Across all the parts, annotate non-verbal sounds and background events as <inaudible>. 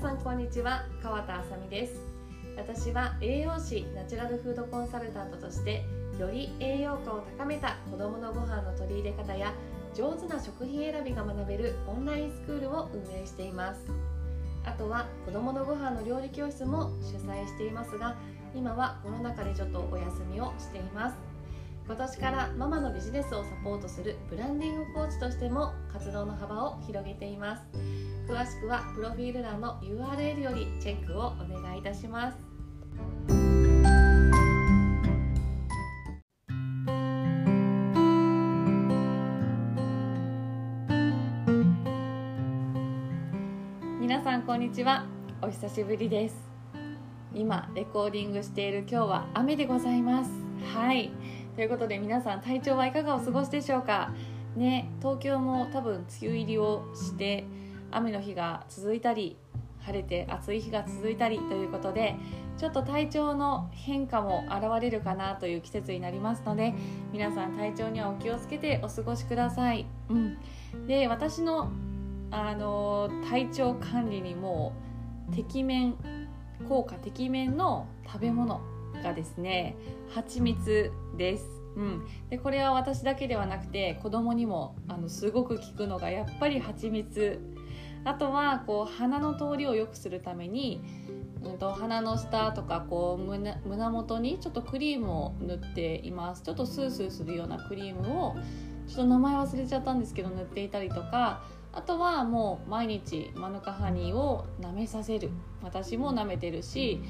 さんこんにちは。川田あさみです。私は栄養士ナチュラルフードコンサルタントとしてより栄養価を高めた子どものご飯の取り入れ方や上手な食品選びが学べるオンラインスクールを運営しています。あとは子どものご飯の料理教室も主催していますが今はコロナ禍でちょっとお休みをしています。今年からママのビジネスをサポートするブランディングコーチとしても活動の幅を広げています。詳しくはプロフィール欄の URL よりチェックをお願いいたします。皆さんこんにちは。お久しぶりです。今レコーディングしている今日は雨でございます。はい。ということで皆さん体調はいかがお過ごしでしょうか？ね東京も多分梅雨入りをして雨の日が続いたり晴れて暑い日が続いたりということでちょっと体調の変化も現れるかなという季節になりますので皆さん体調にはお気をつけてお過ごしください、うん、で私のあの体調管理にもてきめん効果てきめんの食べ物がですね蜂蜜です。うん、でこれは私だけではなくて子供にもあのすごく効くのがやっぱり蜂蜜あとはこう鼻の通りを良くするために、うん、と鼻の下とかこう胸胸元にちょっとクリームを塗っています。ちょっとスースーするようなクリームをちょっと名前忘れちゃったんですけど塗っていたりとかあとはもう毎日マヌカハニーを舐めさせる。私も舐めてるし、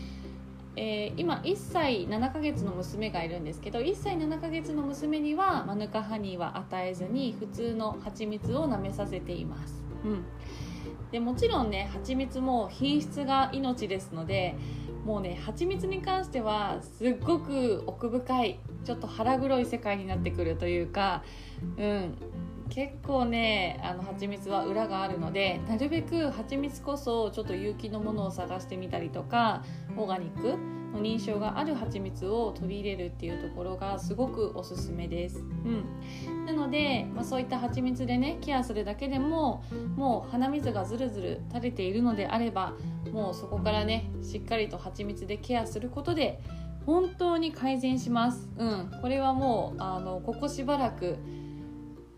えー、今1歳7ヶ月の娘がいるんですけど1歳7ヶ月の娘にはマヌカハニーは与えずに普通の蜂蜜を舐めさせています、うん、でもちろんね蜂蜜も品質が命ですのでもうね蜂蜜に関してはすっごく奥深いちょっと腹黒い世界になってくるというかうん。結構ねあの蜂蜜は裏があるのでなるべく蜂蜜こそちょっと有機のものを探してみたりとかオーガニックの認証がある蜂蜜を取り入れるっていうところがすごくおすすめです、うん、なので、まあ、そういった蜂蜜でねケアするだけでももう鼻水がずるずる垂れているのであればもうそこからねしっかりと蜂蜜でケアすることで本当に改善します、うん、これはもうあのここしばらく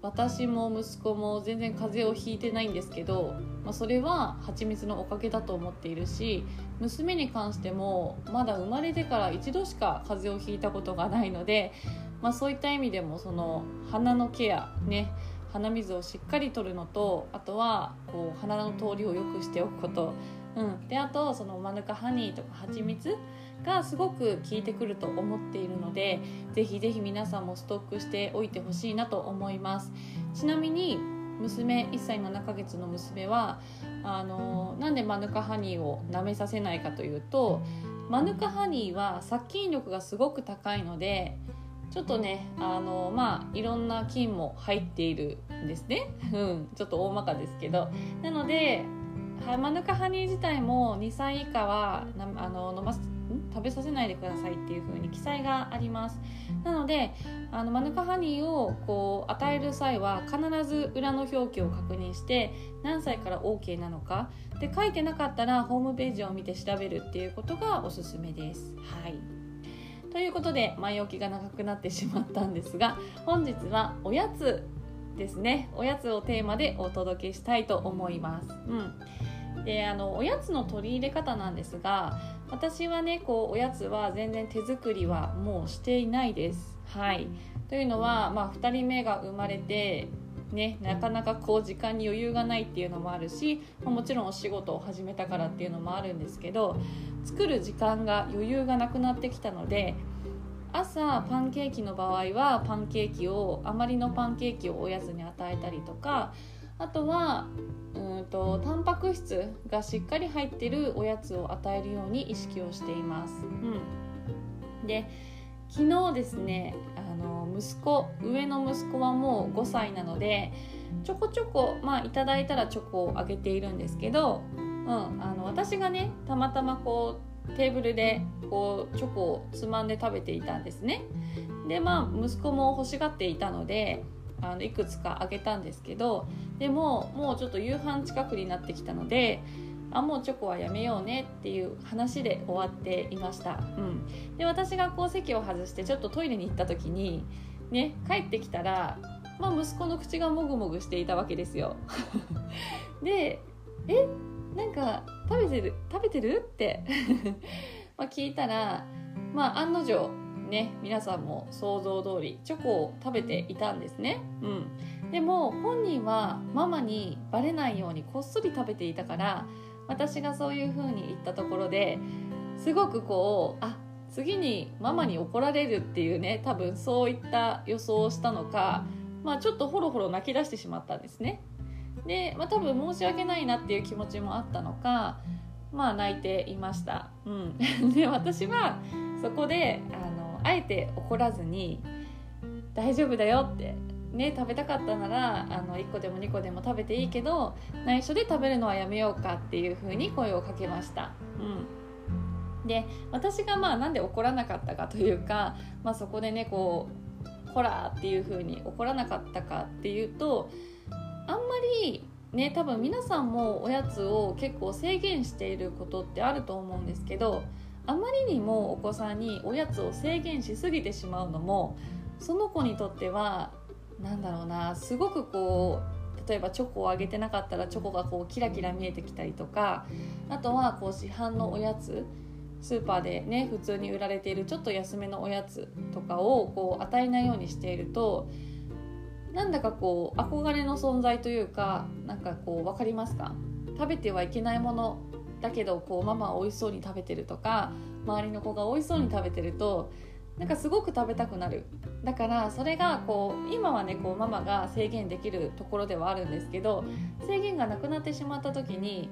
私も息子も全然風邪をひいてないんですけど、まあ、それは蜂蜜のおかげだと思っているし娘に関してもまだ生まれてから一度しか風邪をひいたことがないので、まあ、そういった意味でもその鼻のケアね鼻水をしっかりとるのとあとはこう鼻の通りを良くしておくこと、うん、であとそのマヌカハニーとか蜂蜜がすごく効いてくると思っているのでぜひぜひ皆さんもストックしておいてほしいなと思います。ちなみに娘1歳7ヶ月の娘はあのなんでマヌカハニーを舐めさせないかというとマヌカハニーは殺菌力がすごく高いのでちょっとねあのまあいろんな菌も入っているんですね、<laughs> うん、ちょっと大まかですけど。なのでマヌカハニー自体も2歳以下はあの飲ま食べさせないでくださいっていう風に記載があります。なのであのマヌカハニーをこう与える際は必ず裏の表記を確認して何歳から OK なのか。で書いてなかったらホームページを見て調べるっていうことがおすすめです。はい。ということで前置きが長くなってしまったんですが本日はおやつですね。おやつをテーマでお届けしたいと思います。うん。であのおやつの取り入れ方なんですが私はねこうおやつは全然手作りはもうしていないです。はいというのは、まあ、2人目が生まれてね、なかなかこう時間に余裕がないっていうのもあるし、まもちろんお仕事を始めたからっていうのもあるんですけど作る時間が余裕がなくなってきたので朝パンケーキの場合はパンケーキを余りのパンケーキをおやつに与えたりとかあとはうんとタンパク質がしっかり入ってるおやつを与えるように意識をしています。うん、で昨日ですねあの息子上の息子はもう5歳なのでちょこちょこまあいただいたらチョコをあげているんですけど、うん、あの私がねたまたまこうテーブルでこうチョコをつまんで食べていたんですねでまあ息子も欲しがっていたのであのいくつかあげたんですけどでももうちょっと夕飯近くになってきたのであもうチョコはやめようねっていう話で終わっていました、うん、で私がこう席を外してちょっとトイレに行った時にね帰ってきたら、まあ、息子の口がもぐもぐしていたわけですよ。<laughs> でえなんか食べてる食べてるって <laughs> ま聞いたらまあ案の定ね皆さんも想像通りチョコを食べていたんですね、うん、でも本人はママにバレないようにこっそり食べていたから私がそういう風に言ったところですごくこうあ次にママに怒られるっていうね多分そういった予想をしたのか、まあ、ちょっとホロホロ泣き出してしまったんですね。で、まあ、多分申し訳ないなっていう気持ちもあったのかまあ泣いていました、うん、<laughs> で私はそこであのあえて怒らずに「大丈夫だよ」ってね食べたかったならあの1個でも2個でも食べていいけど内緒で食べるのはやめようかっていう風に声をかけました。うん、で私がまあなんで怒らなかったかというか、まあ、そこでねこう「ほら」っていう風に怒らなかったかっていうとあんまりね多分皆さんもおやつを結構制限していることってあると思うんですけどあまりにもお子さんにおやつを制限しすぎてしまうのもその子にとってはなんだろうなすごくこう例えばチョコをあげてなかったらチョコがこうキラキラ見えてきたりとかあとはこう市販のおやつスーパーでね普通に売られているちょっと安めのおやつとかをこう与えないようにしているとなんだかこう憧れの存在というかなんかこう分かりますか？食べてはいけないものだけどこうママは美味しそうに食べてるとか周りの子が美味しそうに食べてるとなんかすごく食べたくなるだからそれがこう今はねこうママが制限できるところではあるんですけど制限がなくなってしまった時に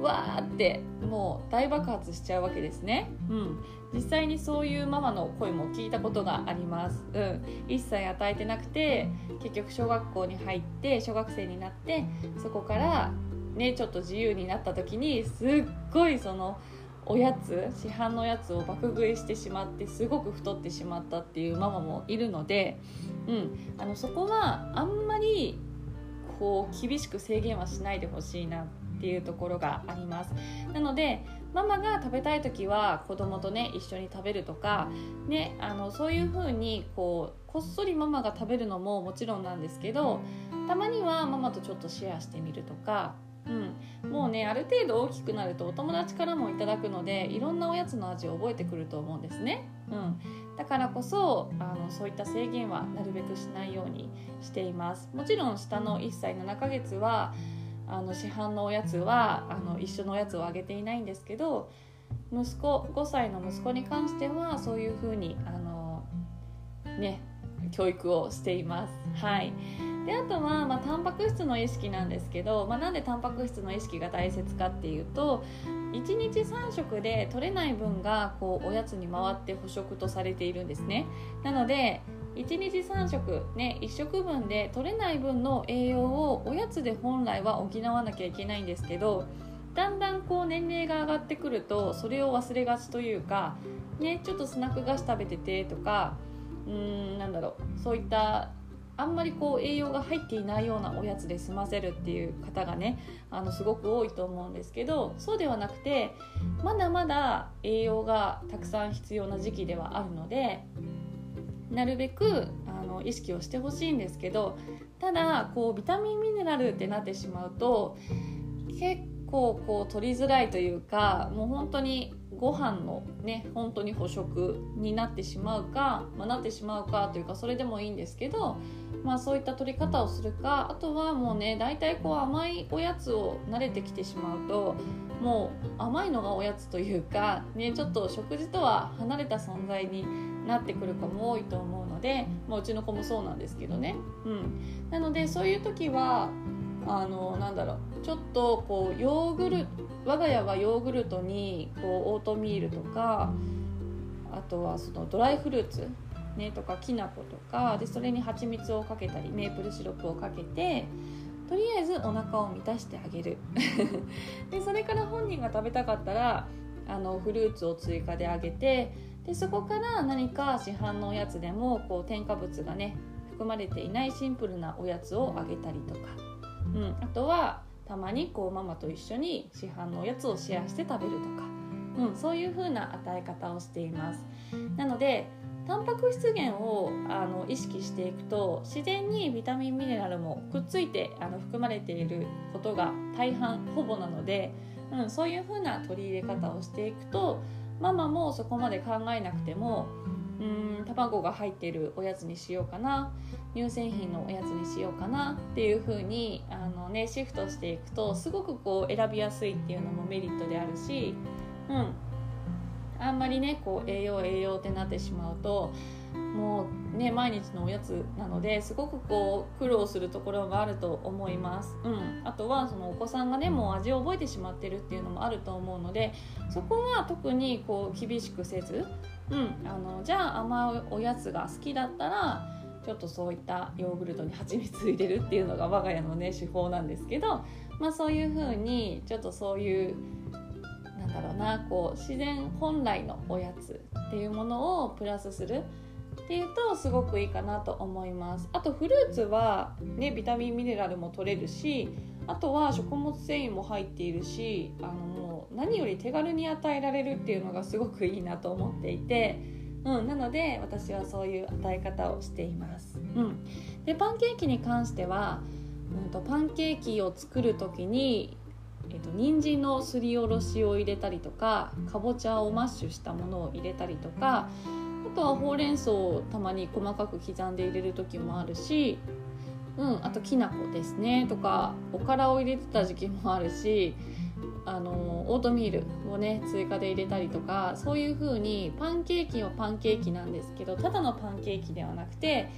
うわーってもう大爆発しちゃうわけですね。うん、実際にそういうママの声も聞いたことがあります。うん、一切与えてなくて結局小学校に入って小学生になってそこからねちょっと自由になった時にすっごいそのおやつ市販のやつを爆食いしてしまってすごく太ってしまったっていうママもいるので、うん、あのそこはあんまりこう厳しく制限はしないでほしいなっていうところがあります。なのでママが食べたい時は子供とね一緒に食べるとか、ね、あのそういう風にこうこっそりママが食べるのももちろんなんですけどたまにはママとちょっとシェアしてみるとか、もうねある程度大きくなるとお友達からもいただくのでいろんなおやつの味を覚えてくると思うんですね、うん、だからこそあのそういった制限はなるべくしないようにしています。もちろん下の1歳7ヶ月はあの市販のおやつはあの一緒のおやつをあげていないんですけど息子5歳の息子に関してはそういうふうにあのね教育をしています。はい。であとは、まあ、タンパク質の意識なんですけど、まあ、なんでタンパク質の意識が大切かっていうと1日3食で取れない分がこうおやつに回って捕食とされているんですね。なので1日3食ね1食分で取れない分の栄養をおやつで本来は補わなきゃいけないんですけどだんだんこう年齢が上がってくるとそれを忘れがちというかねちょっとスナック菓子食べててとかうーんなんだろう。そういったあんまりこう栄養が入っていないようなおやつで済ませるっていう方がねあのすごく多いと思うんですけどそうではなくてまだまだ栄養がたくさん必要な時期ではあるのでなるべくあの意識をしてほしいんですけどただこうビタミンミネラルってなってしまうと結構こう取りづらいというかもう本当にご飯のね本当に捕食になってしまうか、まあ、なってしまうかというかそれでもいいんですけど、まあ、そういった取り方をするかあとはもうね大体こう甘いおやつを慣れてきてしまうともう甘いのがおやつというか、ね、ちょっと食事とは離れた存在になってくる子も多いと思うので、まあ、うちの子もそうなんですけどね、うん、なのでそういう時はあのなんだろう。ちょっとこうヨーグル我が家はヨーグルトにこうオートミールとかあとはそのドライフルーツ、ね、とかきな粉とか。でそれに蜂蜜をかけたりメープルシロップをかけてとりあえずお腹を満たしてあげる。<laughs> でそれから本人が食べたかったらあのフルーツを追加であげてでそこから何か市販のおやつでもこう添加物がね含まれていないシンプルなおやつをあげたりとか、うん、あとはたまにこうママと一緒に市販のおやつをシェアして食べるとか、うん、そういう風な与え方をしています。なのでタンパク質源をあの意識していくと自然にビタミンミネラルもくっついてあの含まれていることが大半ほぼなので、うん、そういう風な取り入れ方をしていくとママもそこまで考えなくてもうん卵が入ってるおやつにしようかな。乳製品のおやつにしようかなっていう風にあのねシフトしていくとすごくこう選びやすいっていうのもメリットであるし、うん、あんまりねこう栄養栄養ってなってしまうともうね毎日のおやつなのですごくこう苦労するところがあると思います、うん、あとはそのお子さんがねもう味を覚えてしまってるっていうのもあると思うのでそこは特にこう厳しくせずうん、あのじゃあ甘いおやつが好きだったらちょっとそういったヨーグルトに蜂蜜入れるっていうのが我が家のね手法なんですけど、まあ、そういう風にちょっとそういうなんだろうなこう自然本来のおやつっていうものをプラスするっていうとすごくいいかなと思います。あとフルーツはねビタミンミネラルも取れるしあとは食物繊維も入っているしあのもう何より手軽に与えられるっていうのがすごくいいなと思っていて、うん、なので私はそういう与え方をしています。うん、でパンケーキに関しては、うんと、パンケーキを作る時にえっと、人参のすりおろしを入れたりとかかぼちゃをマッシュしたものを入れたりとかあとはほうれん草をたまに細かく刻んで入れる時もあるしうん、あときな粉ですねとかおからを入れてた時期もあるしあのオートミールをね追加で入れたりとかそういう風にパンケーキはパンケーキなんですけどただのパンケーキではなくて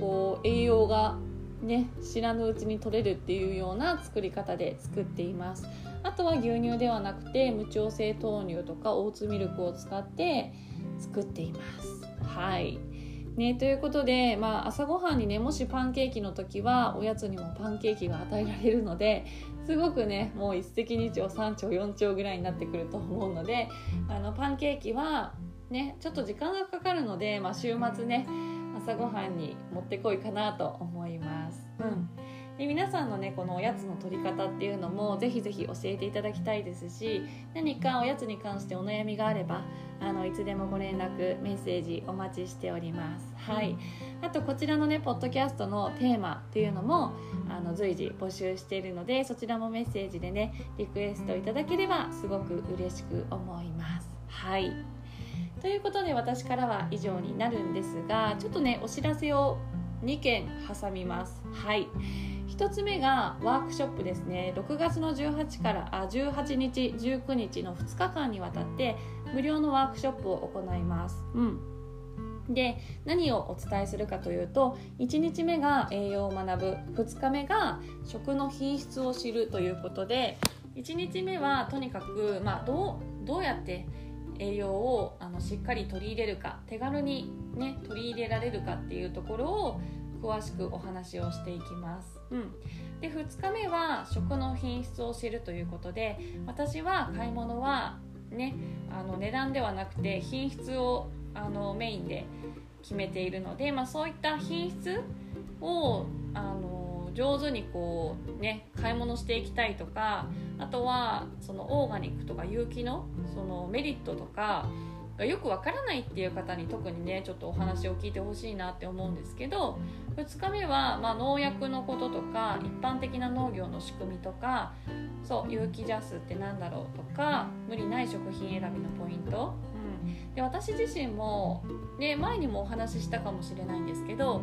こう栄養がね知らぬうちに取れるっていうような作り方で作っています。あとは牛乳ではなくて無調整豆乳とかオーツミルクを使って作っています。はい。ね、ということで、まあ、朝ごはんにねもしパンケーキの時はおやつにもパンケーキが与えられるのですごくねもう一石二鳥三鳥四鳥ぐらいになってくると思うのであのパンケーキはねちょっと時間がかかるので、まあ、週末ね朝ごはんに持ってこいかなと思います。うんで皆さんのねこのおやつの取り方っていうのもぜひぜひ教えていただきたいですし何かおやつに関してお悩みがあればあのいつでもご連絡メッセージお待ちしております。はい。あとこちらのねポッドキャストのテーマっていうのもあの随時募集しているのでそちらもメッセージでねリクエストいただければすごく嬉しく思います。はい。ということで私からは以上になるんですがちょっとねお知らせを2件挟みます。はい。1つ目がワークショップですね。6月の18からあ18日19日の2日間にわたって無料のワークショップを行います、うん、で何をお伝えするかというと1日目が栄養を学ぶ。2日目が食の品質を知るということで1日目はとにかく、まあ、どうどうやって栄養をあのしっかり取り入れるか手軽に、ね、取り入れられるかっていうところを詳しくお話をしていきます。うん、で2日目は食の品質を知るということで私は買い物は、ね、あの値段ではなくて品質をあのメインで決めているので、まあ、そういった品質をあの上手にこう、ね、買い物していきたいとかあとはそのオーガニックとか有機のそのメリットとかよくわからないっていう方に特にねちょっとお話を聞いてほしいなって思うんですけど2日目は、まあ、農薬のこととか一般的な農業の仕組みとかそう有機ジャスって何だろうとか無理ない食品選びのポイント、うん、で私自身も、ね、前にもお話ししたかもしれないんですけど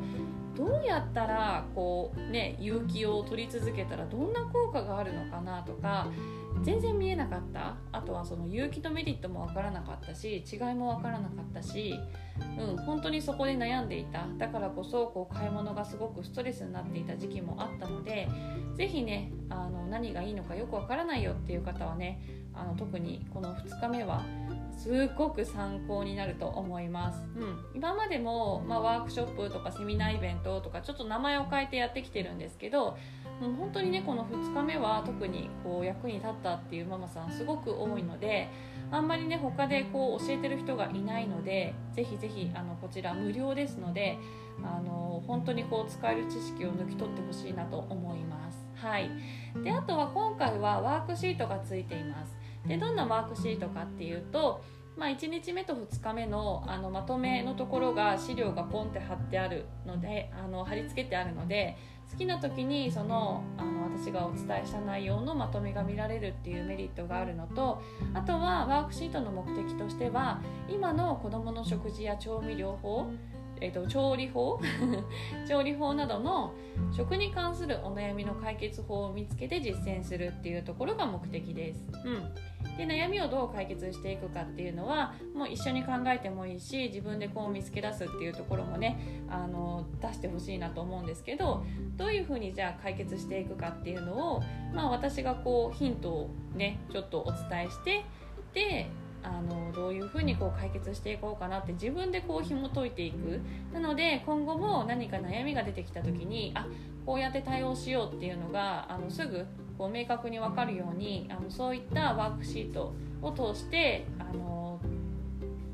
どうやったらこうね有機を取り続けたらどんな効果があるのかなとか全然見えなかった。あとはその有機のメリットも分からなかったし違いも分からなかったし、うん、本当にそこで悩んでいた。だからこそこう買い物がすごくストレスになっていた時期もあったので是非ねあの何がいいのかよく分からないよっていう方はねあの特にこの2日目はすごく参考になると思います、うん、今までも、まあ、ワークショップとかセミナーイベントとかちょっと名前を変えてやってきてるんですけどもう本当にねこの2日目は特にこう役に立ったっていうママさんすごく多いのであんまりね他でこう教えてる人がいないのでぜひぜひあのこちら無料ですのであの本当にこう使える知識を抜き取ってほしいなと思います。はい、であとは今回はワークシートがついています。でどんなワークシートかっていうとまあ、1日目と2日目のあのまとめのところが資料がポンって貼ってあるのであの貼り付けてあるので好きな時にそのあの私がお伝えした内容のまとめが見られるっていうメリットがあるのとあとはワークシートの目的としては今の子どもの食事や調味料法えーと、調理法？<laughs> 調理法などの食に関するお悩みの解決法を見つけて実践するっていうところが目的です。うん、で悩みをどう解決していくかっていうのはもう一緒に考えてもいいし自分でこう見つけ出すっていうところもねあの出してほしいなと思うんですけどどういうふうにじゃあ解決していくかっていうのを、まあ、私がこうヒントをねちょっとお伝えしてであのどういうふうにこう解決していこうかなって自分でこう紐解いていく。なので今後も何か悩みが出てきた時にあこうやって対応しようっていうのがあのすぐこう明確に分かるようにあのそういったワークシートを通してあの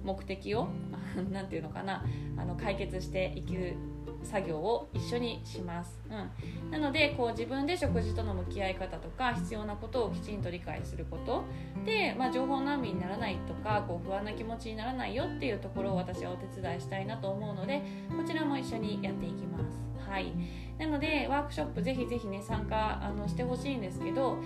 目的を <laughs> 何て言うのかなあの解決していく作業を一緒にします、うん、なのでこう自分で食事との向き合い方とか必要なことをきちんと理解すること。で、まあ、情報難民にならないとかこう不安な気持ちにならないよっていうところを私はお手伝いしたいなと思うのでこちらも一緒にやっていきます。はい。なのでワークショップぜひぜひね参加あのしてほしいんですけど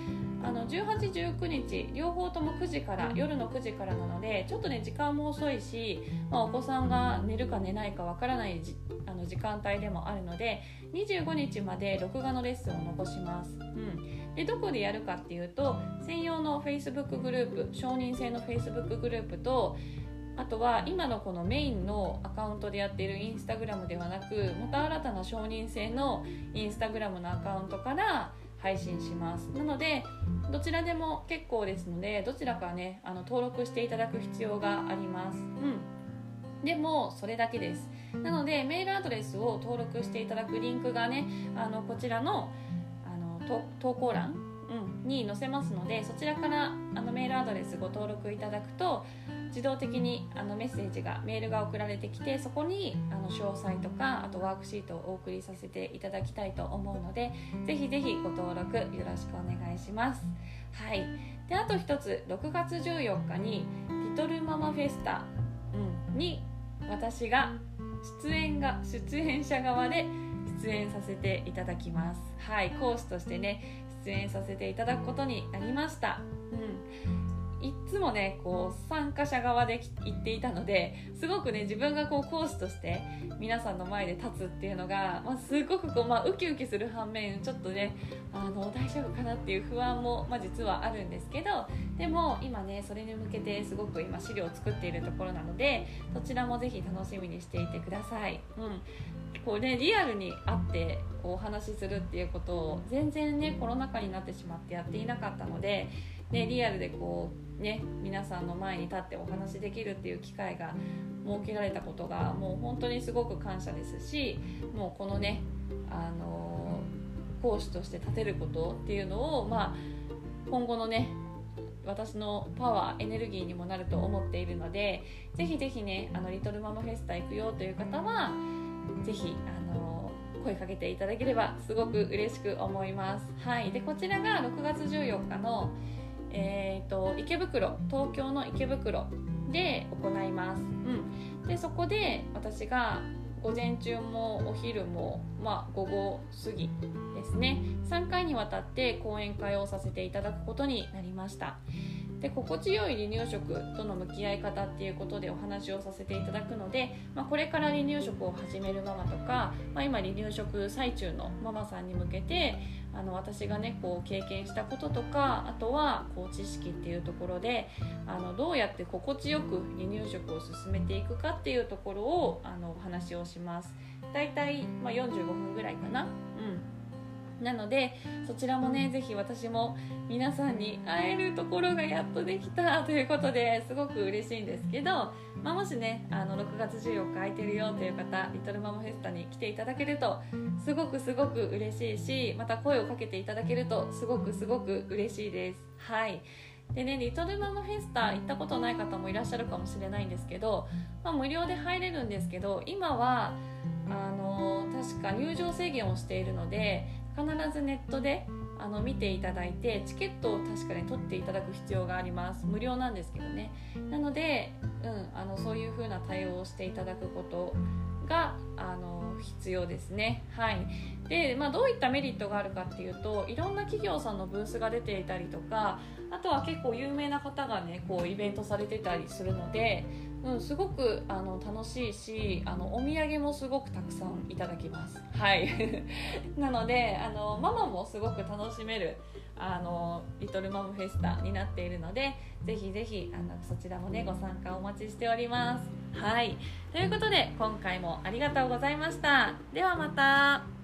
あの1819日両方とも9時から夜の9時からなのでちょっとね時間も遅いし、まあ、お子さんが寝るか寝ないかわからないあの時間帯でもあるので25日まで録画のレッスンを残します、うん、でどこでやるかっていうと専用の Facebook グループ承認制の Facebook グループとあとは今のこのメインのアカウントでやっているインスタグラムではなくまた新たな承認制のインスタグラムのアカウントから配信します。なのでどちらでも結構ですのでどちらかねあの登録していただく必要があります。うん。でもそれだけです。なのでメールアドレスを登録していただくリンクがねあのこちらのあの投稿欄、うん、に載せますのでそちらからあのメールアドレスご登録いただくと自動的にあのメッセージがメールが送られてきてそこにあの詳細とかあとワークシートをお送りさせていただきたいと思うのでぜひぜひご登録よろしくお願いします。はい。であと一つ6月14日に「リトルママフェスタ」、に私が出演が出演者側で出演させていただきます。はい。講師としてね出演させていただくことになりました。うん。いつもねこう参加者側で行っていたのですごくね自分がこう講師として皆さんの前で立つっていうのが、まあ、すごくこう、まあ、ウキウキする反面ちょっとねあの大丈夫かなっていう不安も、まあ、実はあるんですけどでも今ねそれに向けてすごく今資料を作っているところなのでそちらもぜひ楽しみにしていてください。うんこうねリアルに会ってこうお話しするっていうことを全然ねコロナ禍になってしまってやっていなかったのでね、リアルでこうね皆さんの前に立ってお話しできるっていう機会が設けられたことがもう本当にすごく感謝ですしもうこのねあの講師として立てることっていうのを、まあ、今後のね私のパワーエネルギーにもなると思っているのでぜひぜひねあのリトルママフェスタ行くよという方はぜひあの声かけていただければすごく嬉しく思います。はい、でこちらが6月14日のえーと、池袋東京の池袋で行います、うん、でそこで私が午前中もお昼も、まあ、午後過ぎですね。3回にわたって講演会をさせていただくことになりましたで心地よい離乳食との向き合い方っていうことでお話をさせていただくので、まあ、これから離乳食を始めるママとか、まあ、今離乳食最中のママさんに向けてあの私がねこう経験したこととかあとはこう知識っていうところであのどうやって心地よく離乳食を進めていくかっていうところをあのお話をします。だいたい、ま、45分ぐらいかな。うんなのでそちらもねぜひ私も皆さんに会えるところがやっとできたということですごく嬉しいんですけど、まあ、もしねあの6月14日空いてるよという方リトルママフェスタに来ていただけるとすごくすごく嬉しいしまた声をかけていただけるとすごくすごく嬉しいです。はい。でねリトルママフェスタ行ったことない方もいらっしゃるかもしれないんですけど、まあ、無料で入れるんですけど今はあの確か入場制限をしているので必ずネットであの見ていただいてチケットを確かに取っていただく必要があります。無料なんですけどね。なので、うん、あのそういう風な対応をしていただくことがあの必要ですね。はい。でまあ、どういったメリットがあるかっていうといろんな企業さんのブースが出ていたりとかあとは結構有名な方がねこうイベントされてたりするので、うん、すごくあの楽しいしあのお土産もすごくたくさんいただきます。はい <laughs> なのであのママもすごく楽しめるあのリトルマムフェスタになっているのでぜひぜひあのそちらもねご参加お待ちしております。はいということで今回もありがとうございました。ではまた。